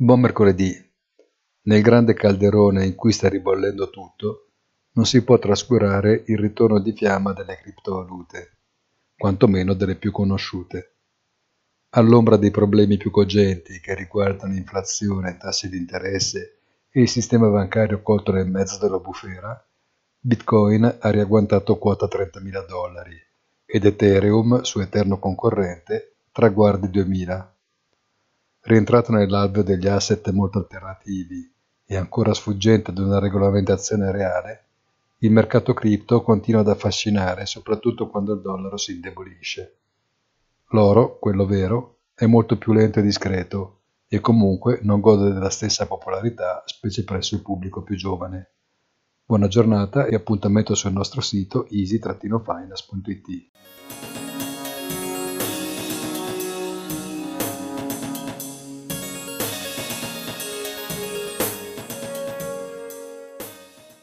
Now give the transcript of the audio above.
Buon mercoledì. Nel grande calderone in cui sta ribollendo tutto, non si può trascurare il ritorno di fiamma delle criptovalute, quantomeno delle più conosciute. All'ombra dei problemi più cogenti che riguardano inflazione, tassi di interesse e il sistema bancario colto nel mezzo della bufera, Bitcoin ha riagguantato quota 30.000 dollari ed Ethereum, suo eterno concorrente, traguardi 2.000 rientrato nell'alveo degli asset molto alternativi e ancora sfuggente ad una regolamentazione reale, il mercato cripto continua ad affascinare soprattutto quando il dollaro si indebolisce. L'oro, quello vero, è molto più lento e discreto e comunque non gode della stessa popolarità, specie presso il pubblico più giovane. Buona giornata e appuntamento sul nostro sito easy-finance.it.